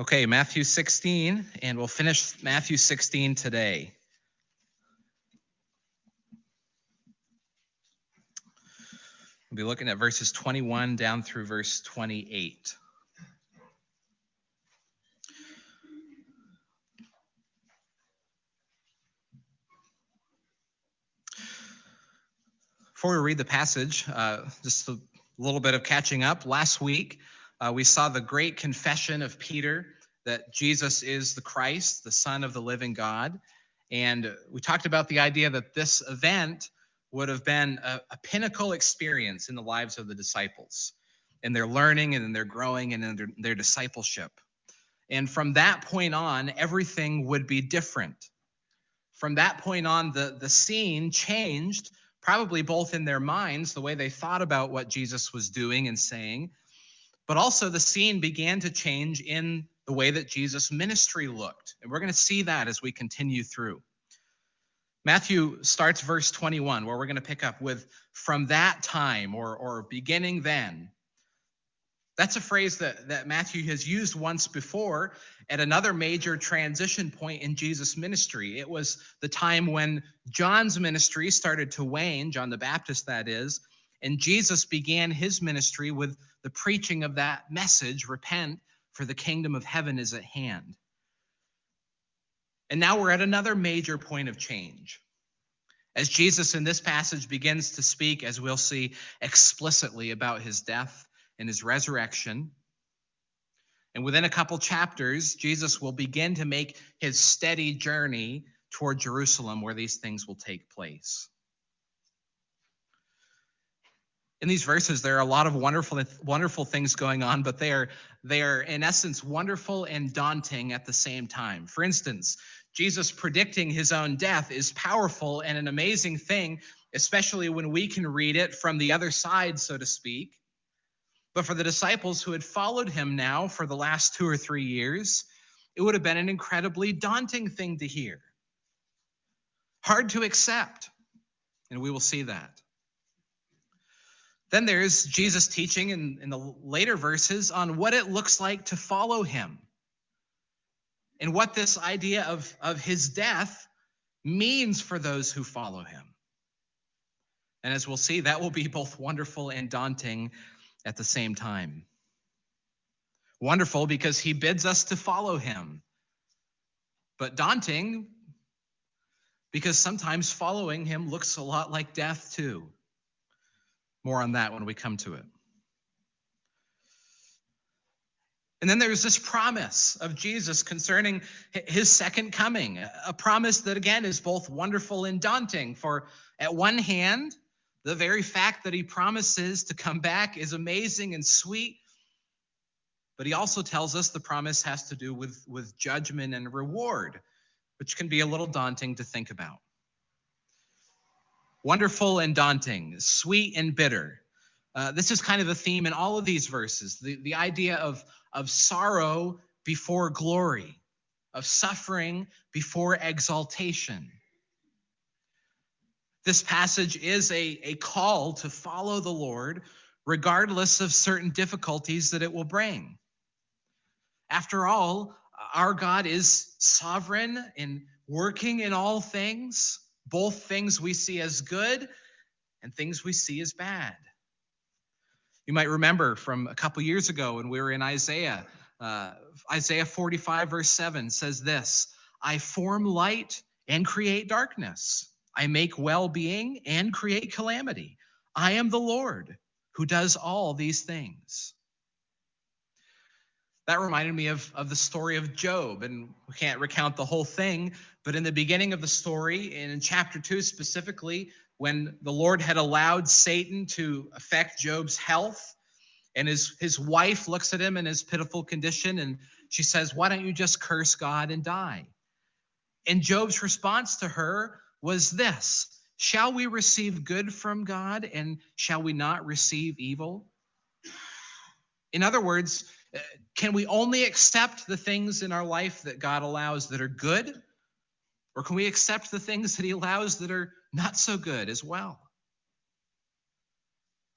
Okay, Matthew 16, and we'll finish Matthew 16 today. We'll be looking at verses 21 down through verse 28. Before we read the passage, uh, just a little bit of catching up. Last week, uh, we saw the great confession of Peter that Jesus is the Christ, the Son of the living God. And we talked about the idea that this event would have been a, a pinnacle experience in the lives of the disciples, in their learning and in their growing and in their, their discipleship. And from that point on, everything would be different. From that point on, the, the scene changed, probably both in their minds, the way they thought about what Jesus was doing and saying, but also the scene began to change in the way that Jesus' ministry looked. And we're going to see that as we continue through. Matthew starts verse 21, where we're going to pick up with from that time or, or beginning then. That's a phrase that, that Matthew has used once before at another major transition point in Jesus' ministry. It was the time when John's ministry started to wane, John the Baptist, that is, and Jesus began his ministry with the preaching of that message repent, for the kingdom of heaven is at hand. And now we're at another major point of change. As Jesus in this passage begins to speak, as we'll see explicitly about his death and his resurrection, and within a couple chapters, Jesus will begin to make his steady journey toward Jerusalem where these things will take place in these verses there are a lot of wonderful wonderful things going on but they are they are in essence wonderful and daunting at the same time. For instance jesus predicting his own death is powerful and an amazing thing especially when we can read it from the other side so to speak. But for the disciples who had followed him now for the last 2 or 3 years it would have been an incredibly daunting thing to hear. Hard to accept and we will see that then there's Jesus teaching in, in the later verses on what it looks like to follow him and what this idea of, of his death means for those who follow him. And as we'll see, that will be both wonderful and daunting at the same time. Wonderful because he bids us to follow him, but daunting because sometimes following him looks a lot like death, too. More on that when we come to it. And then there's this promise of Jesus concerning his second coming, a promise that again is both wonderful and daunting. For at one hand, the very fact that he promises to come back is amazing and sweet. But he also tells us the promise has to do with, with judgment and reward, which can be a little daunting to think about wonderful and daunting, sweet and bitter. Uh, this is kind of a theme in all of these verses the, the idea of, of sorrow before glory, of suffering before exaltation. This passage is a, a call to follow the Lord regardless of certain difficulties that it will bring. After all, our God is sovereign and working in all things both things we see as good and things we see as bad. You might remember from a couple years ago when we were in Isaiah, uh, Isaiah 45, verse 7 says this I form light and create darkness. I make well being and create calamity. I am the Lord who does all these things. That reminded me of, of the story of Job, and we can't recount the whole thing, but in the beginning of the story, in chapter 2 specifically, when the Lord had allowed Satan to affect Job's health, and his, his wife looks at him in his pitiful condition, and she says, Why don't you just curse God and die? And Job's response to her was this Shall we receive good from God, and shall we not receive evil? In other words, can we only accept the things in our life that God allows that are good? Or can we accept the things that He allows that are not so good as well?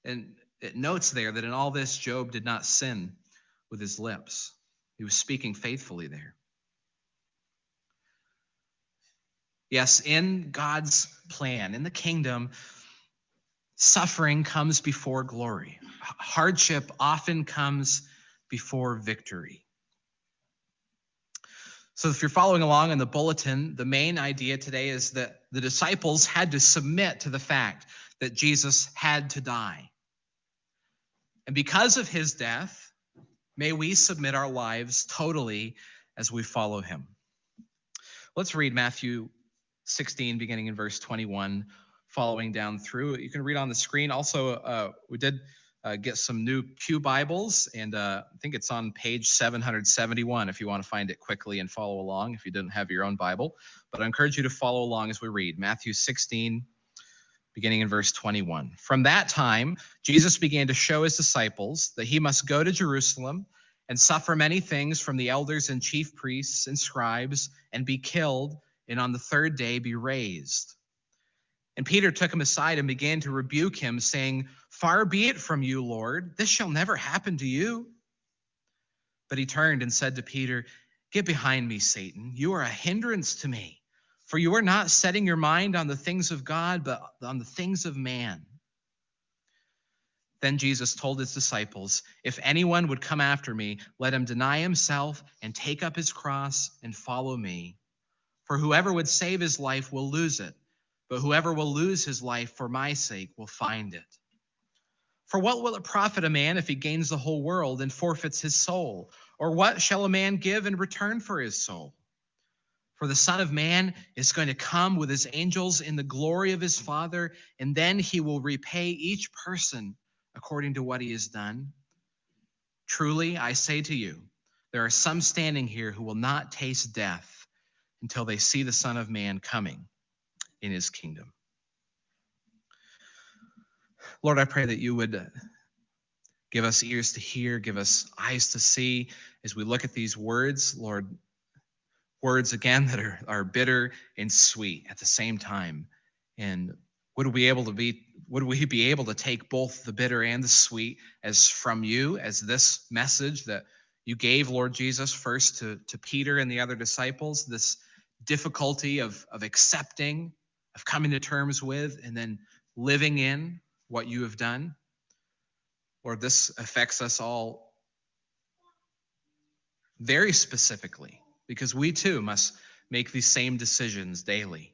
And it notes there that in all this, Job did not sin with his lips. He was speaking faithfully there. Yes, in God's plan, in the kingdom, suffering comes before glory. Hardship often comes before victory. So, if you're following along in the bulletin, the main idea today is that the disciples had to submit to the fact that Jesus had to die. And because of his death, may we submit our lives totally as we follow him. Let's read Matthew 16, beginning in verse 21, following down through. You can read on the screen. Also, uh, we did uh, get some new Pew Bibles, and uh, I think it's on page 771 if you want to find it quickly and follow along if you didn't have your own Bible. But I encourage you to follow along as we read Matthew 16, beginning in verse 21. From that time, Jesus began to show his disciples that he must go to Jerusalem and suffer many things from the elders and chief priests and scribes and be killed and on the third day be raised. And Peter took him aside and began to rebuke him, saying, Far be it from you, Lord, this shall never happen to you. But he turned and said to Peter, Get behind me, Satan. You are a hindrance to me, for you are not setting your mind on the things of God, but on the things of man. Then Jesus told his disciples, If anyone would come after me, let him deny himself and take up his cross and follow me. For whoever would save his life will lose it, but whoever will lose his life for my sake will find it. For what will it profit a man if he gains the whole world and forfeits his soul? Or what shall a man give in return for his soul? For the Son of Man is going to come with his angels in the glory of his Father, and then he will repay each person according to what he has done. Truly, I say to you, there are some standing here who will not taste death until they see the Son of Man coming in his kingdom. Lord, I pray that you would give us ears to hear, give us eyes to see as we look at these words, Lord, words again that are, are bitter and sweet at the same time. And would we able to be would we be able to take both the bitter and the sweet as from you as this message that you gave lord jesus first to, to peter and the other disciples this difficulty of, of accepting, of coming to terms with, and then living in what you have done. Lord, this affects us all very specifically because we too must make these same decisions daily.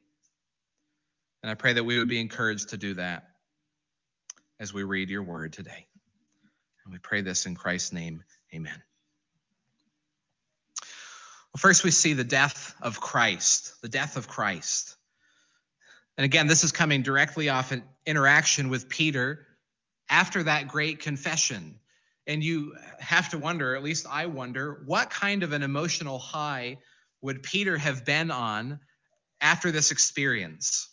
And I pray that we would be encouraged to do that as we read your word today. And we pray this in Christ's name. Amen. Well, first, we see the death of Christ, the death of Christ. And again, this is coming directly off an interaction with Peter after that great confession. And you have to wonder, at least I wonder, what kind of an emotional high would Peter have been on after this experience?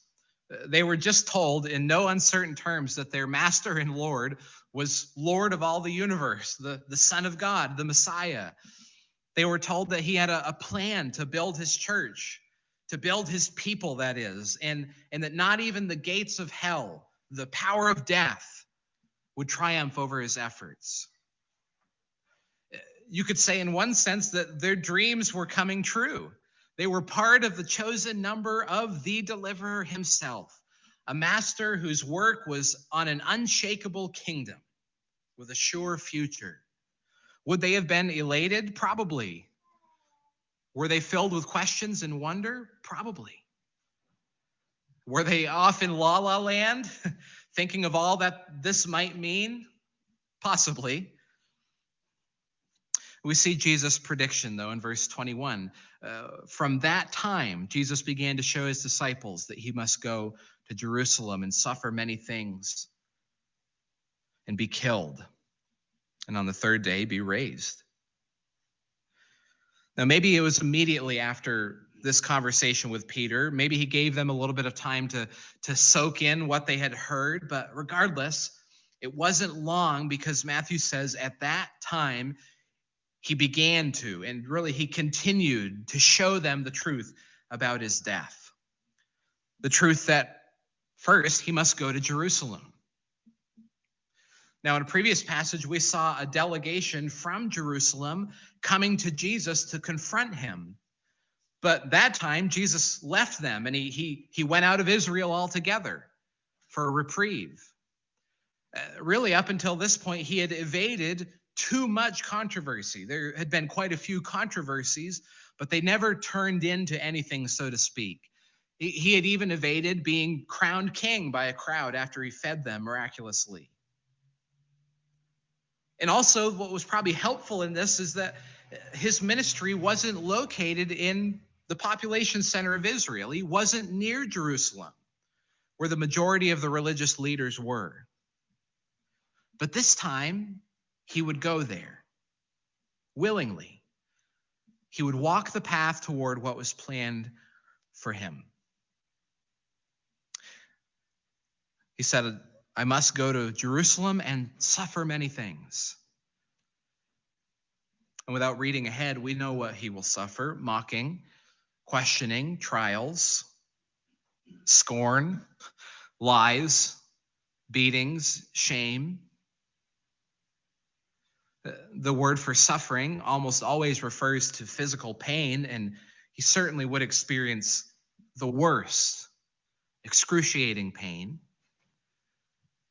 They were just told in no uncertain terms that their master and Lord was Lord of all the universe, the, the Son of God, the Messiah. They were told that he had a, a plan to build his church, to build his people, that is, and, and that not even the gates of hell, the power of death, would triumph over his efforts. You could say, in one sense, that their dreams were coming true. They were part of the chosen number of the deliverer himself, a master whose work was on an unshakable kingdom with a sure future. Would they have been elated? Probably. Were they filled with questions and wonder? Probably. Were they off in la la land, thinking of all that this might mean? Possibly. We see Jesus' prediction, though, in verse 21. Uh, from that time, Jesus began to show his disciples that he must go to Jerusalem and suffer many things and be killed and on the third day be raised. Now, maybe it was immediately after this conversation with Peter. Maybe he gave them a little bit of time to, to soak in what they had heard, but regardless, it wasn't long because Matthew says at that time he began to, and really he continued to show them the truth about his death. The truth that first he must go to Jerusalem. Now, in a previous passage, we saw a delegation from Jerusalem coming to Jesus to confront him. But that time, Jesus left them and he, he, he went out of Israel altogether for a reprieve. Uh, really, up until this point, he had evaded too much controversy. There had been quite a few controversies, but they never turned into anything, so to speak. He, he had even evaded being crowned king by a crowd after he fed them miraculously. And also, what was probably helpful in this is that his ministry wasn't located in the population center of Israel. He wasn't near Jerusalem, where the majority of the religious leaders were. But this time, he would go there willingly. He would walk the path toward what was planned for him. He said, I must go to Jerusalem and suffer many things. And without reading ahead, we know what he will suffer mocking, questioning, trials, scorn, lies, beatings, shame. The word for suffering almost always refers to physical pain, and he certainly would experience the worst, excruciating pain.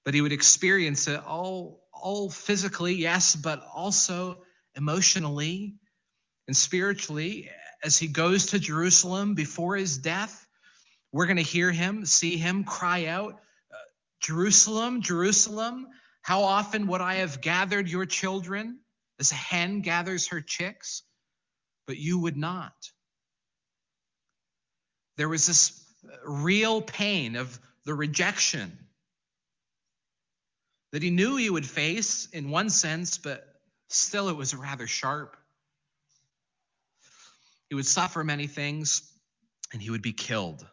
But he would experience it all, all physically, yes, but also emotionally and spiritually as he goes to Jerusalem before his death. We're going to hear him, see him cry out, uh, Jerusalem, Jerusalem, how often would I have gathered your children as a hen gathers her chicks? But you would not. There was this uh, real pain of the rejection that he knew he would face in one sense, but Still, it was rather sharp. He would suffer many things and he would be killed.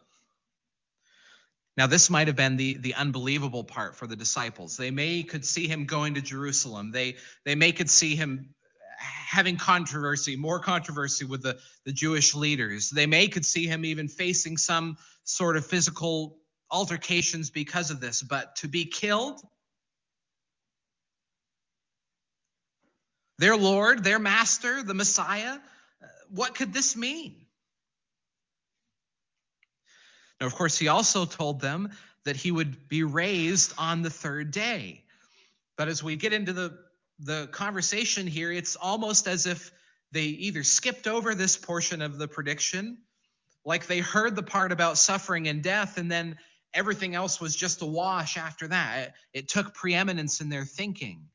Now, this might have been the, the unbelievable part for the disciples. They may could see him going to Jerusalem. They, they may could see him having controversy, more controversy with the, the Jewish leaders. They may could see him even facing some sort of physical altercations because of this. But to be killed, their Lord, their Master, the Messiah. Uh, what could this mean? Now, of course, he also told them that he would be raised on the third day. But as we get into the, the conversation here, it's almost as if they either skipped over this portion of the prediction, like they heard the part about suffering and death, and then everything else was just a wash after that. It, it took preeminence in their thinking.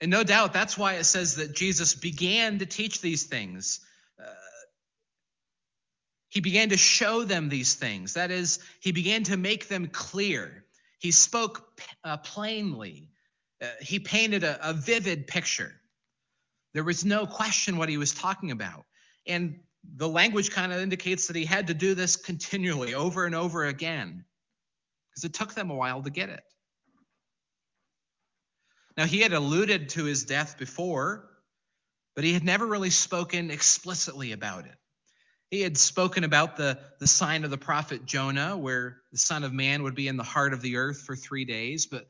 And no doubt that's why it says that Jesus began to teach these things. Uh, he began to show them these things. That is, he began to make them clear. He spoke uh, plainly. Uh, he painted a, a vivid picture. There was no question what he was talking about. And the language kind of indicates that he had to do this continually over and over again because it took them a while to get it. Now, he had alluded to his death before, but he had never really spoken explicitly about it. He had spoken about the, the sign of the prophet Jonah, where the Son of Man would be in the heart of the earth for three days, but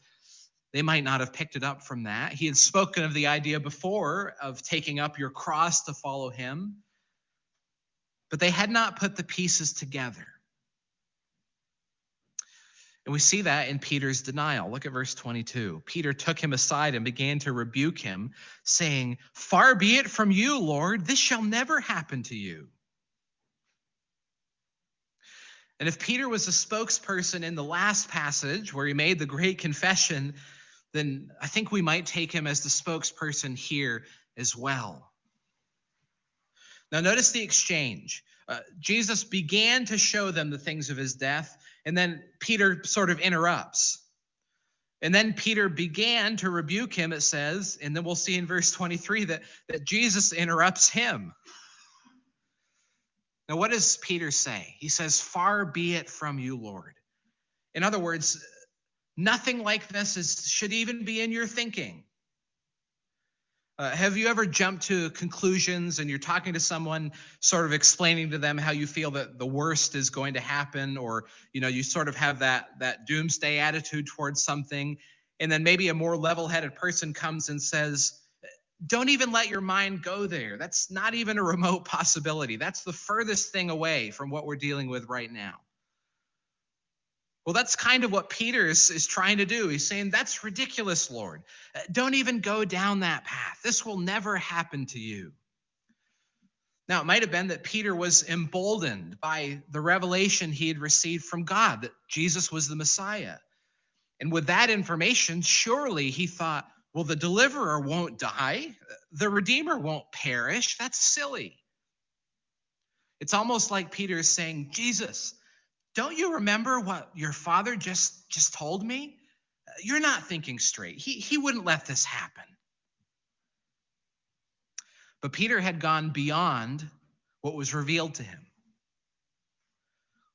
they might not have picked it up from that. He had spoken of the idea before of taking up your cross to follow him, but they had not put the pieces together. And we see that in Peter's denial. Look at verse 22. Peter took him aside and began to rebuke him, saying, Far be it from you, Lord, this shall never happen to you. And if Peter was a spokesperson in the last passage where he made the great confession, then I think we might take him as the spokesperson here as well. Now, notice the exchange. Uh, Jesus began to show them the things of his death, and then Peter sort of interrupts. And then Peter began to rebuke him, it says, and then we'll see in verse 23 that, that Jesus interrupts him. Now, what does Peter say? He says, Far be it from you, Lord. In other words, nothing like this is, should even be in your thinking. Uh, have you ever jumped to conclusions and you're talking to someone, sort of explaining to them how you feel that the worst is going to happen, or you know, you sort of have that that doomsday attitude towards something, and then maybe a more level-headed person comes and says, "Don't even let your mind go there. That's not even a remote possibility. That's the furthest thing away from what we're dealing with right now." Well, that's kind of what Peter is, is trying to do. He's saying, That's ridiculous, Lord. Uh, don't even go down that path. This will never happen to you. Now, it might have been that Peter was emboldened by the revelation he had received from God that Jesus was the Messiah. And with that information, surely he thought, well, the deliverer won't die, the redeemer won't perish. That's silly. It's almost like Peter is saying, Jesus, don't you remember what your father just just told me? You're not thinking straight. He he wouldn't let this happen. But Peter had gone beyond what was revealed to him.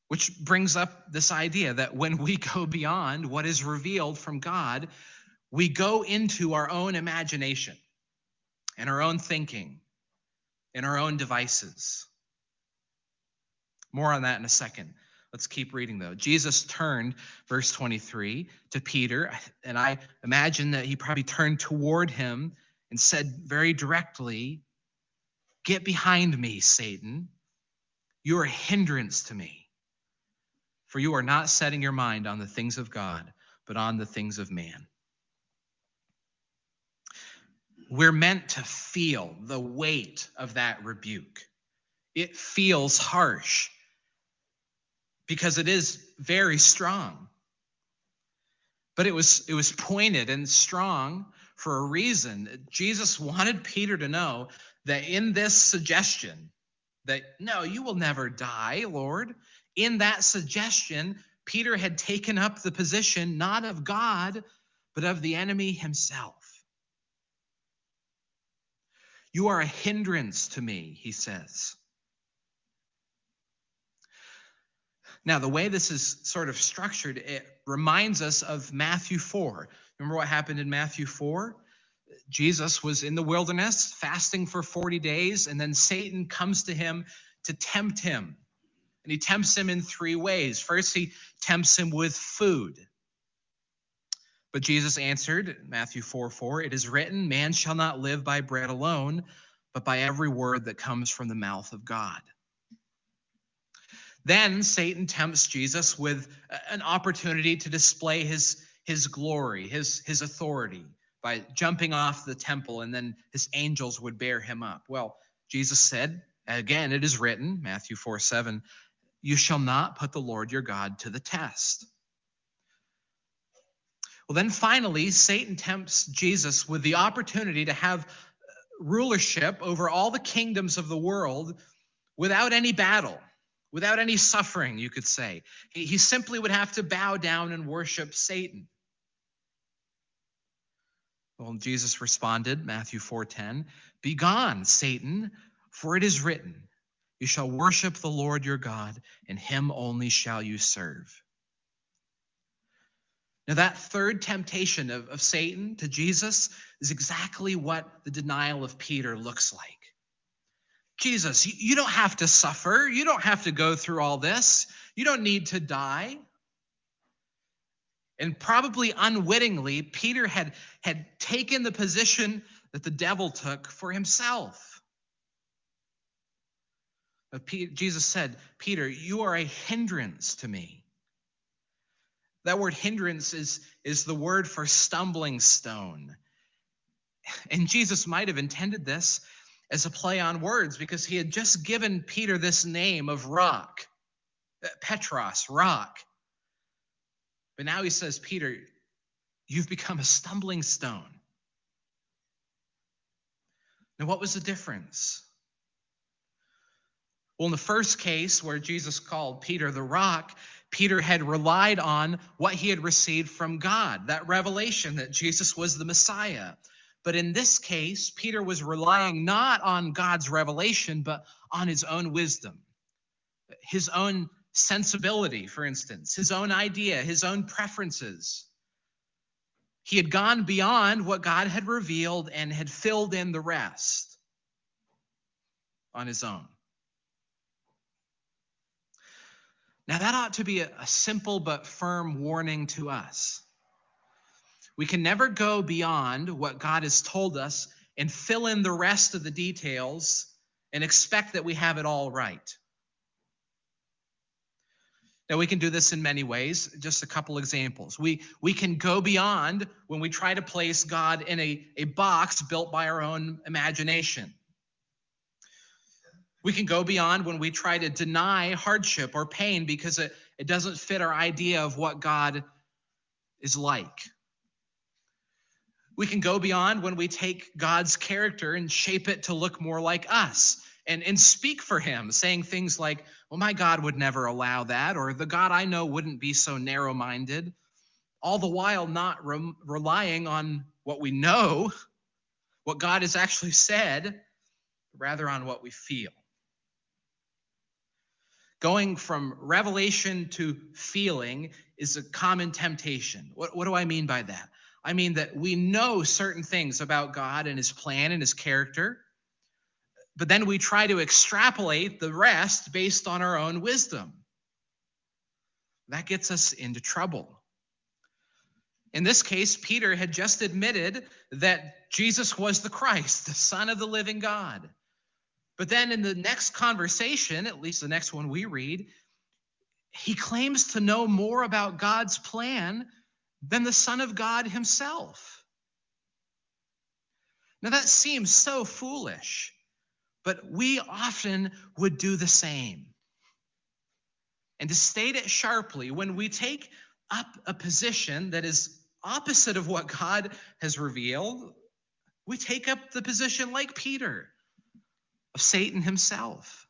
Which brings up this idea that when we go beyond what is revealed from God, we go into our own imagination and our own thinking and our own devices. More on that in a second. Let's keep reading though. Jesus turned, verse 23, to Peter, and I imagine that he probably turned toward him and said very directly, Get behind me, Satan. You are a hindrance to me, for you are not setting your mind on the things of God, but on the things of man. We're meant to feel the weight of that rebuke. It feels harsh because it is very strong. But it was it was pointed and strong for a reason. Jesus wanted Peter to know that in this suggestion that no, you will never die, Lord, in that suggestion, Peter had taken up the position not of God, but of the enemy himself. You are a hindrance to me, he says. Now, the way this is sort of structured, it reminds us of Matthew 4. Remember what happened in Matthew 4? Jesus was in the wilderness fasting for 40 days, and then Satan comes to him to tempt him. And he tempts him in three ways. First, he tempts him with food. But Jesus answered, Matthew 4 4, it is written, Man shall not live by bread alone, but by every word that comes from the mouth of God. Then Satan tempts Jesus with an opportunity to display his, his glory, his, his authority by jumping off the temple, and then his angels would bear him up. Well, Jesus said, again, it is written, Matthew 4 7, you shall not put the Lord your God to the test. Well, then finally, Satan tempts Jesus with the opportunity to have uh, rulership over all the kingdoms of the world without any battle without any suffering, you could say. He, he simply would have to bow down and worship Satan. Well, Jesus responded, Matthew 4:10, "Begone, Satan, for it is written, you shall worship the Lord your God, and him only shall you serve." Now, that third temptation of, of Satan to Jesus is exactly what the denial of Peter looks like. Jesus, you don't have to suffer. You don't have to go through all this. You don't need to die. And probably unwittingly, Peter had, had taken the position that the devil took for himself. But Jesus said, Peter, you are a hindrance to me. That word hindrance is, is the word for stumbling stone. And Jesus might have intended this as a play on words because he had just given Peter this name of rock, uh, Petros, rock. But now he says, Peter, you've become a stumbling stone. Now, what was the difference? Well, in the first case where Jesus called Peter the rock, Peter had relied on what he had received from God, that revelation that Jesus was the Messiah. But in this case, Peter was relying not on God's revelation, but on his own wisdom, his own sensibility, for instance, his own idea, his own preferences. He had gone beyond what God had revealed and had filled in the rest on his own. Now, that ought to be a, simple but firm warning to us. We can never go beyond what God has told us and fill in the rest of the details and expect that we have it all right. Now, we can do this in many ways. Just a couple examples. We, we can go beyond when we try to place God in a, a box built by our own imagination. We can go beyond when we try to deny hardship or pain because it, it doesn't fit our idea of what God is like. We can go beyond when we take God's character and shape it to look more like us and, and speak for him, saying things like, Well, my God would never allow that, or the God I know wouldn't be so narrow minded, all the while not re- relying on what we know, what God has actually said, rather on what we feel. Going from revelation to feeling is a common temptation. What, what do I mean by that? I mean that we know certain things about God and his plan and his character, but then we try to extrapolate the rest based on our own wisdom. That gets us into trouble. In this case, Peter had just admitted that Jesus was the Christ, the Son of the living God. But then in the next conversation, at least the next one we read, he claims to know more about God's plan than the Son of God himself. Now that seems so foolish, but we often would do the same. And to state it sharply, when we take up a position that is opposite of what God has revealed, we take up the position like Peter of Satan himself.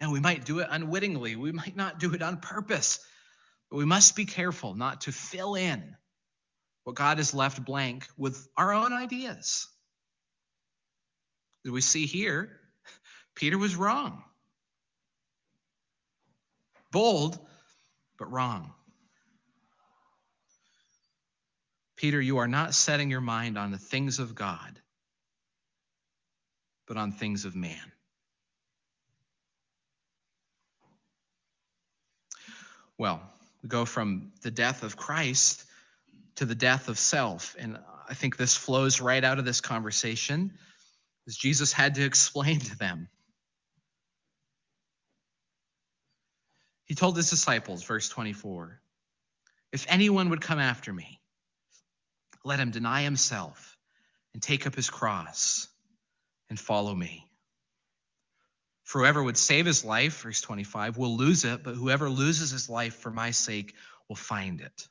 And we might do it unwittingly, we might not do it on purpose, we must be careful not to fill in what God has left blank with our own ideas. As we see here, Peter was wrong. Bold, but wrong. Peter, you are not setting your mind on the things of God but on things of man. Well, we go from the death of Christ to the death of self. And I think this flows right out of this conversation, as Jesus had to explain to them. He told his disciples, verse 24, If anyone would come after me, let him deny himself and take up his cross and follow me. For whoever would save his life, verse 25, will lose it, but whoever loses his life for my sake will find it.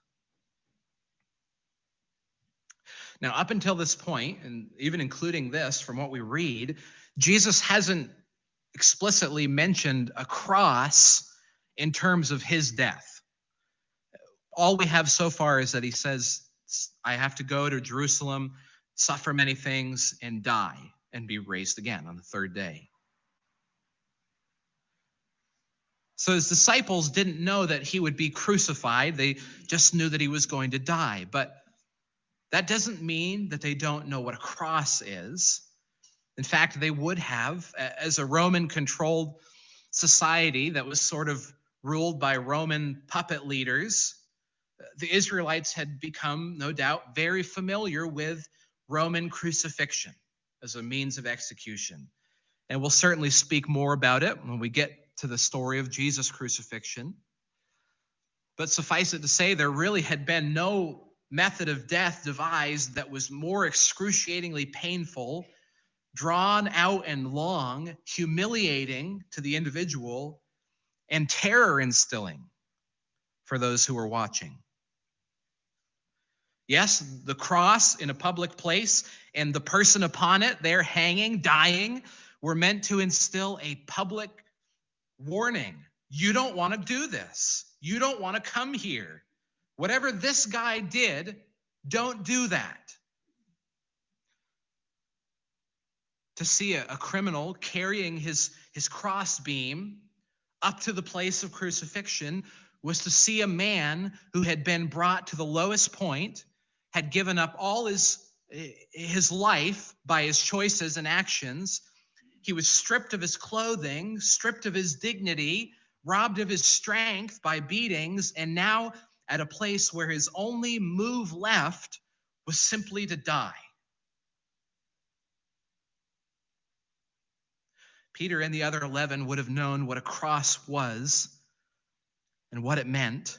Now, up until this point, and even including this from what we read, Jesus hasn't explicitly mentioned a cross in terms of his death. All we have so far is that he says, I have to go to Jerusalem, suffer many things, and die and be raised again on the third day. So his disciples didn't know that he would be crucified. They just knew that he was going to die. But that doesn't mean that they don't know what a cross is. In fact, they would have, as a Roman controlled society that was sort of ruled by Roman puppet leaders, the Israelites had become, no doubt, very familiar with Roman crucifixion as a means of execution. And we'll certainly speak more about it when we get to the story of Jesus' crucifixion. But suffice it to say, there really had been no method of death devised that was more excruciatingly painful, drawn out and long, humiliating to the individual, and terror instilling for those who were watching. Yes, the cross in a public place and the person upon it, they're hanging, dying, were meant to instill a public warning. You don't want to do this. You don't want to come here. Whatever this guy did, don't do that. To see a, a criminal carrying his, his crossbeam up to the place of crucifixion was to see a man who had been brought to the lowest point had given up all his, his life by his choices and actions. He was stripped of his clothing, stripped of his dignity, robbed of his strength by beatings, and now at a place where his only move left was simply to die. Peter and the other 11 would have known what a cross was and what it meant.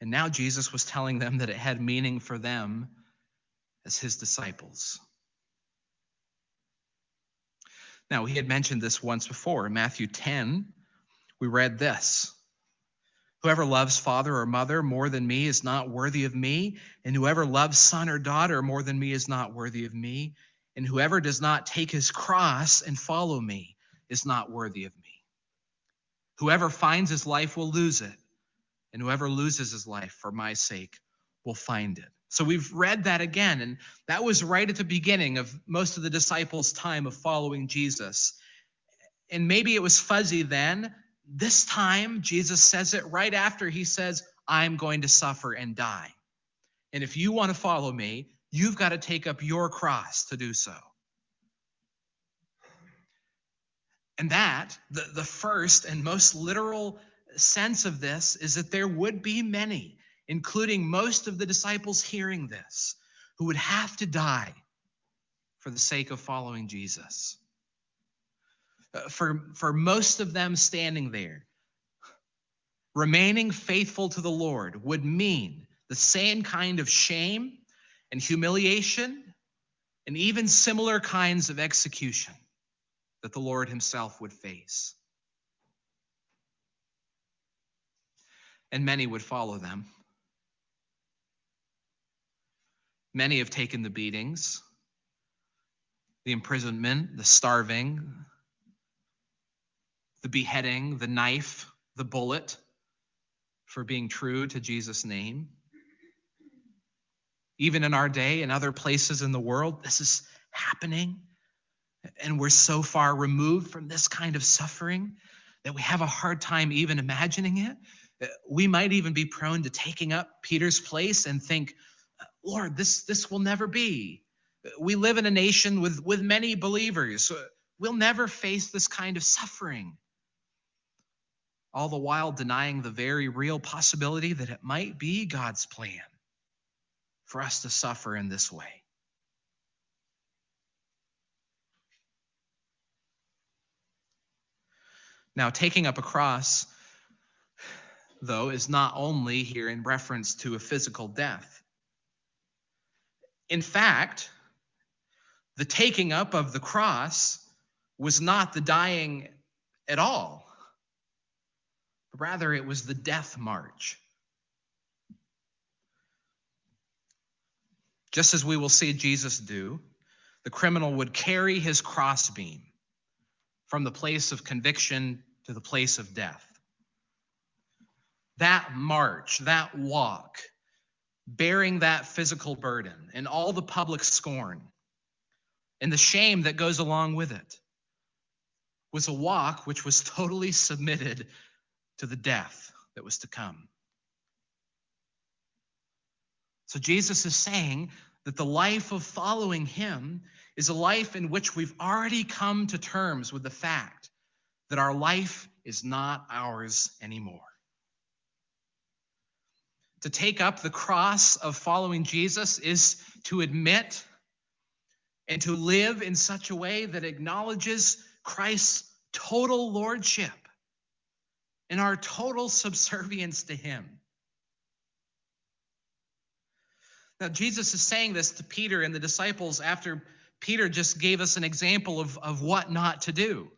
And now Jesus was telling them that it had meaning for them as his disciples. Now, he had mentioned this once before. In Matthew 10, we read this Whoever loves father or mother more than me is not worthy of me, and whoever loves son or daughter more than me is not worthy of me, and whoever does not take his cross and follow me is not worthy of me. Whoever finds his life will lose it, and whoever loses his life for my sake will find it. So we've read that again, and that was right at the beginning of most of the disciples' time of following Jesus. And maybe it was fuzzy then, this time, Jesus says it right after he says, I'm going to suffer and die. And if you want to follow me, you've got to take up your cross to do so. And that, the, the first and most literal sense of this, is that there would be many, including most of the disciples hearing this, who would have to die for the sake of following Jesus. Uh, for, for most of them standing there, remaining faithful to the Lord would mean the same kind of shame and humiliation and even similar kinds of execution that the Lord himself would face. And many would follow them. Many have taken the beatings, the imprisonment, the starving, the beheading, the knife, the bullet for being true to Jesus' name. Even in our day and other places in the world, this is happening. And we're so far removed from this kind of suffering that we have a hard time even imagining it. We might even be prone to taking up Peter's place and think, Lord, this, this will never be. We live in a nation with, with many believers. We'll never face this kind of suffering all the while denying the very real possibility that it might be God's plan for us to suffer in this way. Now, taking up a cross, though, is not only here in reference to a physical death. In fact, the taking up of the cross was not the dying at all but rather it was the death march. Just as we will see Jesus do, the criminal would carry his crossbeam from the place of conviction to the place of death. That march, that walk, bearing that physical burden and all the public scorn and the shame that goes along with it, was a walk which was totally submitted to the death that was to come. So Jesus is saying that the life of following him is a life in which we've already come to terms with the fact that our life is not ours anymore. To take up the cross of following Jesus is to admit and to live in such a way that acknowledges Christ's total lordship and our total subservience to Him. Now, Jesus is saying this to Peter and the disciples after Peter just gave us an example of, of what not to do.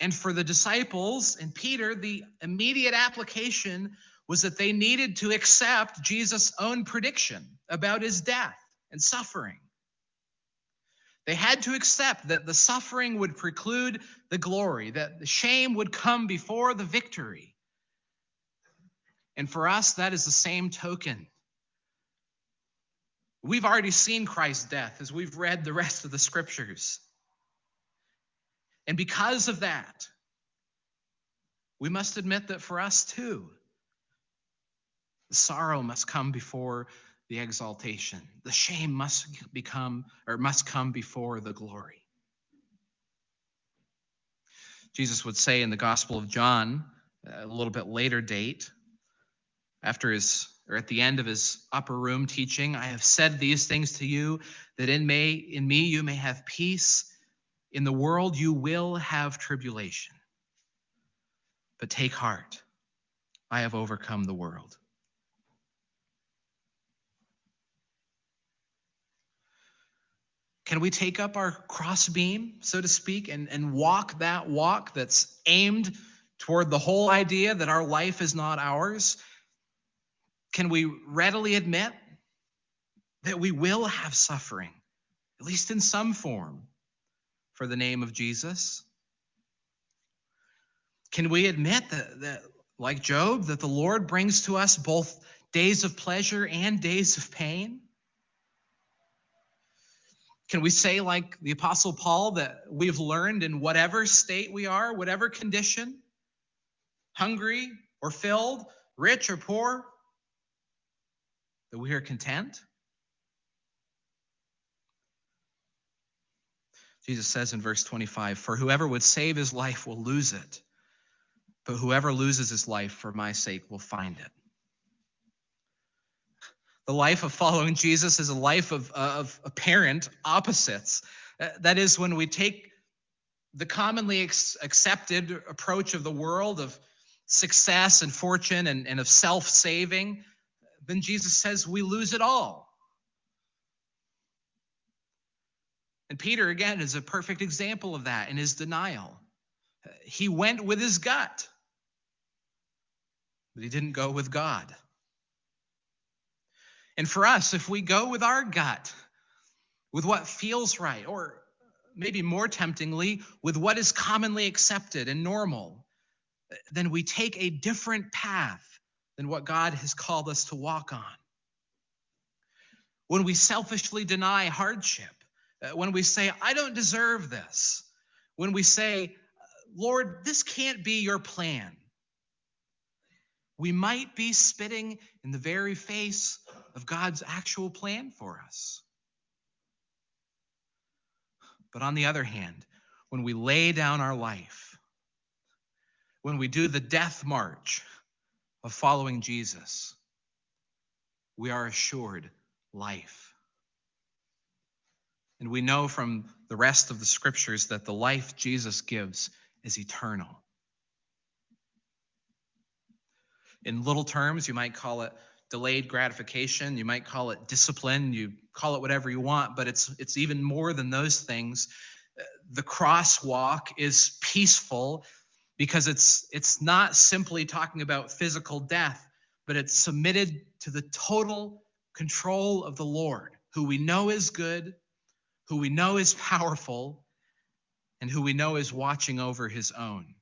And for the disciples and Peter, the immediate application was that they needed to accept Jesus' own prediction about his death and suffering. They had to accept that the suffering would preclude the glory, that the shame would come before the victory. And for us, that is the same token. We've already seen Christ's death as we've read the rest of the scriptures. And because of that, we must admit that for us too, Sorrow must come before the exaltation. The shame must become or must come before the glory. Jesus would say in the Gospel of John, uh, a little bit later date, after his or at the end of his upper room teaching, I have said these things to you that in may in me you may have peace. In the world you will have tribulation. But take heart. I have overcome the world. Can we take up our crossbeam, so to speak, and, and walk that walk that's aimed toward the whole idea that our life is not ours? Can we readily admit that we will have suffering, at least in some form, for the name of Jesus? Can we admit that, that, like Job, that the Lord brings to us both days of pleasure and days of pain? Can we say, like the Apostle Paul, that we've learned in whatever state we are, whatever condition, hungry or filled, rich or poor, that we are content? Jesus says in verse 25, For whoever would save his life will lose it, but whoever loses his life for my sake will find it. The life of following Jesus is a life of, of apparent opposites. Uh, that is, when we take the commonly accepted approach of the world of success and fortune and, and of self saving, then Jesus says we lose it all. And Peter, again, is a perfect example of that in his denial. He went with his gut, but he didn't go with God. And for us, if we go with our gut, with what feels right, or maybe more temptingly, with what is commonly accepted and normal, then we take a different path than what God has called us to walk on. When we selfishly deny hardship, uh, when we say, I don't deserve this, when we say, Lord, this can't be your plan, we might be spitting in the very face of God's actual plan for us. But on the other hand, when we lay down our life, when we do the death march of following Jesus, we are assured life. And we know from the rest of the scriptures that the life Jesus gives is eternal. In little terms, you might call it delayed gratification, you might call it discipline, you call it whatever you want, but it's it's even more than those things. The crosswalk is peaceful because it's it's not simply talking about physical death, but it's submitted to the total control of the Lord, who we know is good, who we know is powerful, and who we know is watching over his own.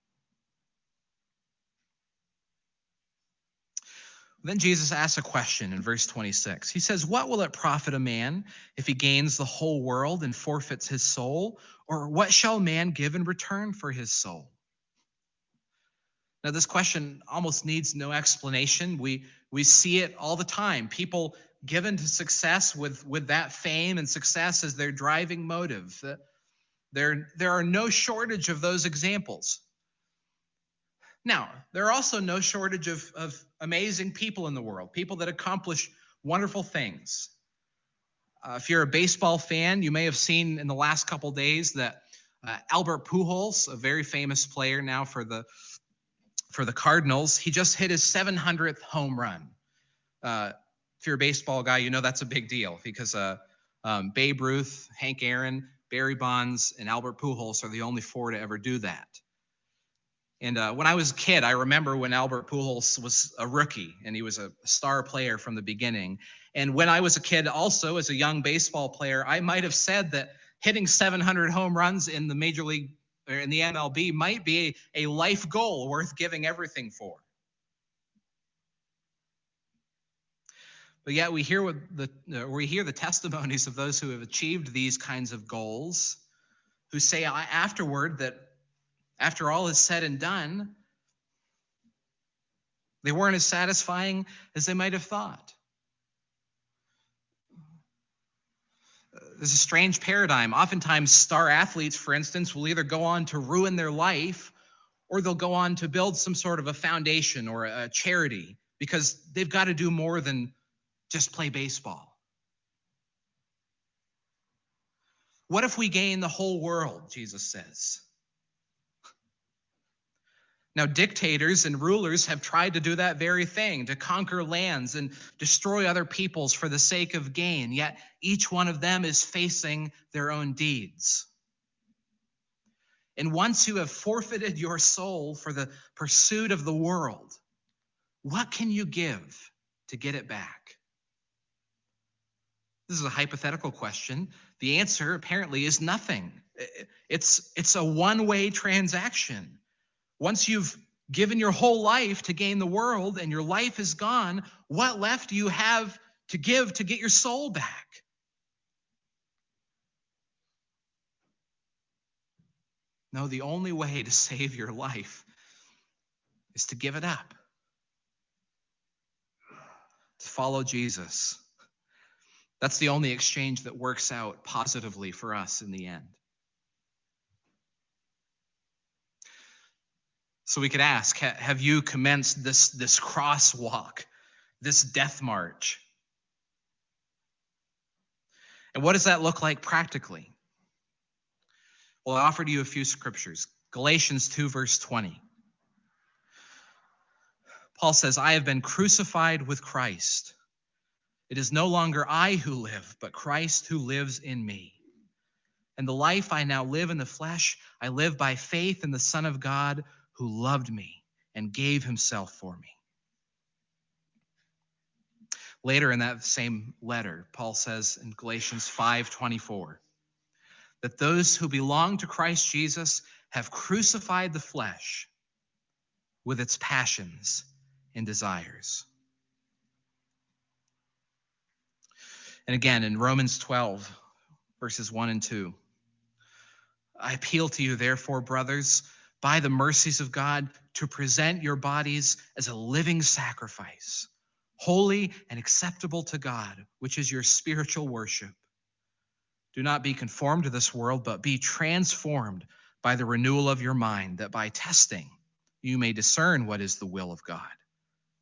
Then Jesus asks a question in verse 26. He says, What will it profit a man if he gains the whole world and forfeits his soul? Or what shall man give in return for his soul? Now, this question almost needs no explanation. We, we see it all the time. People given to success with, with that fame and success as their driving motive. There, there are no shortage of those examples. Now, there are also no shortage of, of amazing people in the world, people that accomplish wonderful things. Uh, if you're a baseball fan, you may have seen in the last couple days that uh, Albert Pujols, a very famous player now for the for the Cardinals, he just hit his 700th home run. Uh, if you're a baseball guy, you know that's a big deal because uh, um, Babe Ruth, Hank Aaron, Barry Bonds, and Albert Pujols are the only four to ever do that. And uh, when I was a kid, I remember when Albert Pujols was a rookie and he was a star player from the beginning. And when I was a kid, also as a young baseball player, I might have said that hitting 700 home runs in the major league or in the MLB might be a life goal worth giving everything for. But yet we hear the uh, we hear the testimonies of those who have achieved these kinds of goals, who say afterward that after all is said and done, They weren't as satisfying as they might have thought. There's a strange paradigm. Oftentimes, star athletes, for instance, will either go on to ruin their life or they'll go on to build some sort of a foundation or a charity because they've got to do more than just play baseball. What if we gain the whole world, Jesus says? Now, dictators and rulers have tried to do that very thing, to conquer lands and destroy other peoples for the sake of gain, yet each one of them is facing their own deeds. And once you have forfeited your soul for the pursuit of the world, what can you give to get it back? This is a hypothetical question. The answer apparently is nothing. It's, it's a one way transaction. Once you've given your whole life to gain the world and your life is gone, what left do you have to give to get your soul back? No, the only way to save your life is to give it up, to follow Jesus. That's the only exchange that works out positively for us in the end. So we could ask Have you commenced this, this crosswalk, this death march? And what does that look like practically? Well, I offered you a few scriptures. Galatians 2, verse 20. Paul says, I have been crucified with Christ. It is no longer I who live, but Christ who lives in me. And the life I now live in the flesh, I live by faith in the Son of God who loved me and gave himself for me. Later in that same letter, Paul says in Galatians 5:24 that those who belong to Christ Jesus have crucified the flesh with its passions and desires. And again in Romans 12 verses 1 and 2 I appeal to you therefore brothers by the mercies of God to present your bodies as a living sacrifice, holy and acceptable to God, which is your spiritual worship. Do not be conformed to this world, but be transformed by the renewal of your mind, that by testing you may discern what is the will of God,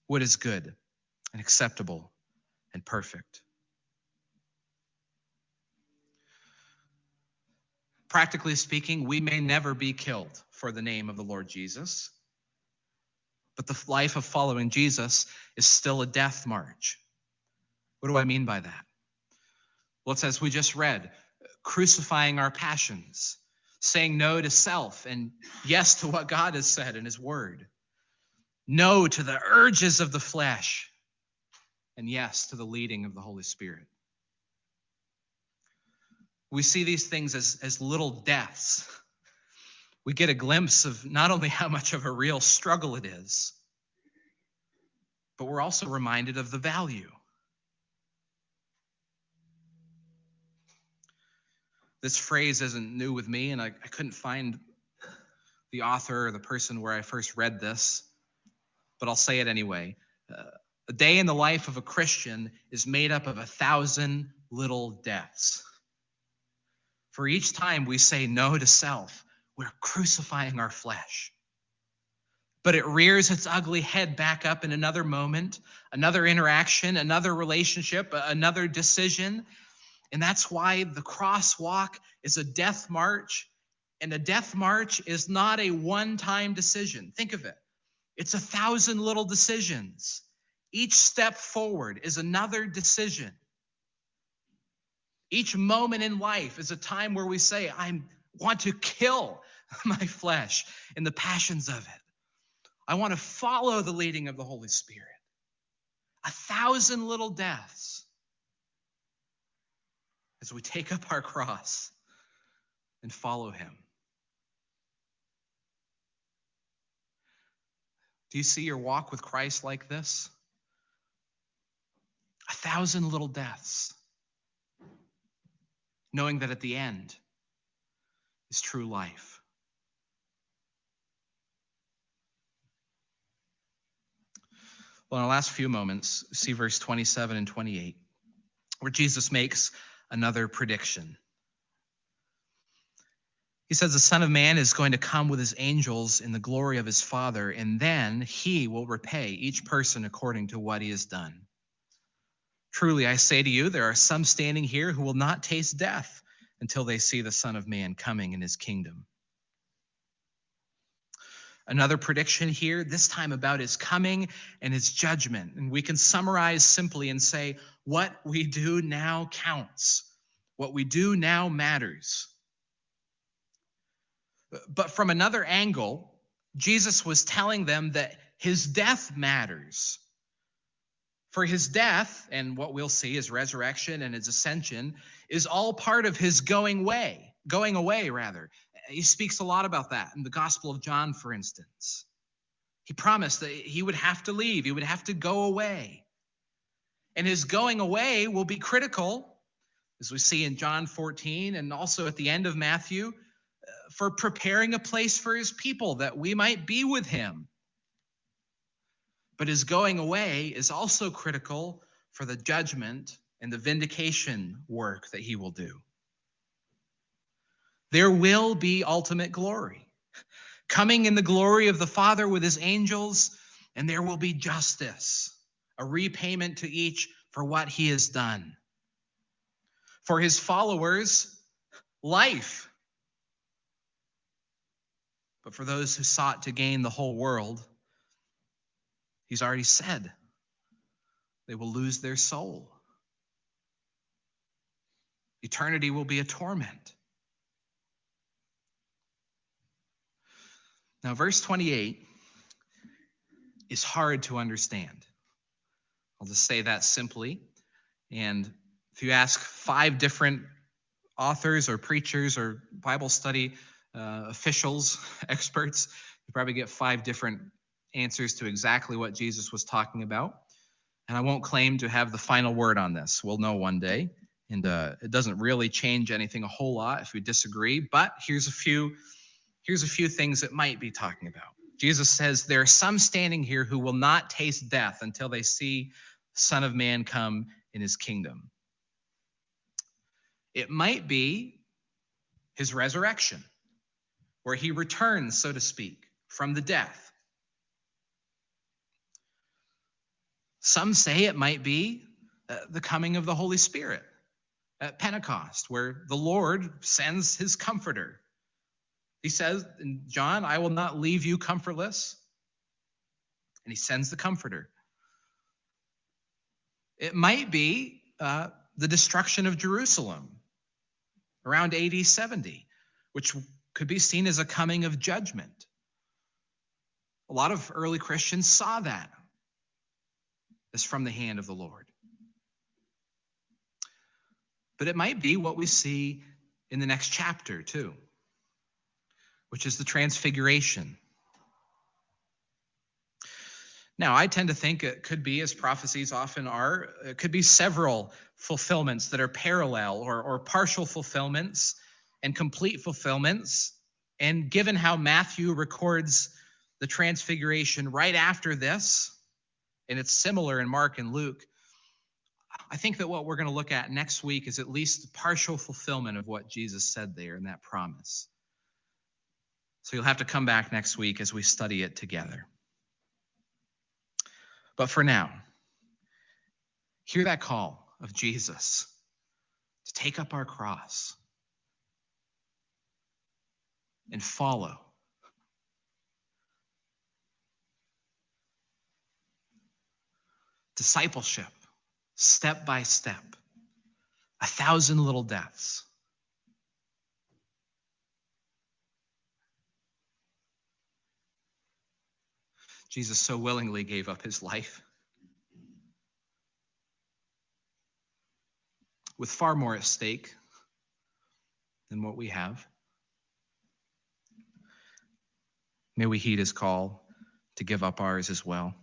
what is good and acceptable and perfect. Practically speaking, we may never be killed for the name of the Lord Jesus. But the life of following Jesus is still a death march. What do I mean by that? Well, it's as we just read crucifying our passions, saying no to self and yes to what God has said in His Word, no to the urges of the flesh, and yes to the leading of the Holy Spirit. We see these things as, as little deaths we get a glimpse of not only how much of a real struggle it is, but we're also reminded of the value. This phrase isn't new with me, and I, I couldn't find the author or the person where I first read this, but I'll say it anyway. Uh, a day in the life of a Christian is made up of a thousand little deaths. For each time we say no to self, we're crucifying our flesh. But it rears its ugly head back up in another moment, another interaction, another relationship, another decision. And that's why the crosswalk is a death march. And a death march is not a one time decision. Think of it it's a thousand little decisions. Each step forward is another decision. Each moment in life is a time where we say, I want to kill my flesh and the passions of it. I want to follow the leading of the Holy Spirit. A thousand little deaths as we take up our cross and follow Him. Do you see your walk with Christ like this? A thousand little deaths, knowing that at the end is true life. Well, in the last few moments, see verse 27 and 28, where Jesus makes another prediction. He says, The Son of Man is going to come with his angels in the glory of his Father, and then he will repay each person according to what he has done. Truly, I say to you, there are some standing here who will not taste death until they see the Son of Man coming in his kingdom. Another prediction here, this time about his coming and his judgment. And we can summarize simply and say, what we do now counts. What we do now matters. But from another angle, Jesus was telling them that his death matters. For his death, and what we'll see, his resurrection and his ascension, is all part of his going away, going away, rather. He speaks a lot about that in the Gospel of John, for instance. He promised that he would have to leave, he would have to go away. And his going away will be critical, as we see in John 14 and also at the end of Matthew, uh, for preparing a place for his people that we might be with him. But his going away is also critical for the judgment and the vindication work that he will do. There will be ultimate glory, coming in the glory of the Father with his angels, and there will be justice, a repayment to each for what he has done. For his followers, life. But for those who sought to gain the whole world, he's already said they will lose their soul. Eternity will be a torment. Now, verse 28 is hard to understand. I'll just say that simply. And if you ask five different authors or preachers or Bible study uh, officials, experts, you probably get five different answers to exactly what Jesus was talking about. And I won't claim to have the final word on this. We'll know one day. And uh, it doesn't really change anything a whole lot if we disagree. But here's a few here's a few things it might be talking about. Jesus says, There are some standing here who will not taste death until they see Son of Man come in his kingdom. It might be his resurrection, where he returns, so to speak, from the death. Some say it might be uh, the coming of the Holy Spirit at Pentecost, where the Lord sends his comforter he says John, I will not leave you comfortless. And he sends the comforter. It might be uh, the destruction of Jerusalem around AD 70, which could be seen as a coming of judgment. A lot of early Christians saw that as from the hand of the Lord. But it might be what we see in the next chapter, too which is the transfiguration. Now, I tend to think it could be, as prophecies often are, it could be several fulfillments that are parallel or, or partial fulfillments and complete fulfillments. And given how Matthew records the transfiguration right after this, and it's similar in Mark and Luke, I think that what we're going to look at next week is at least partial fulfillment of what Jesus said there in that promise. So you'll have to come back next week as we study it together. But for now, hear that call of Jesus to take up our cross and follow. Discipleship, step by step, a thousand little deaths. Jesus so willingly gave up his life with far more at stake than what we have. May we heed his call to give up ours as well.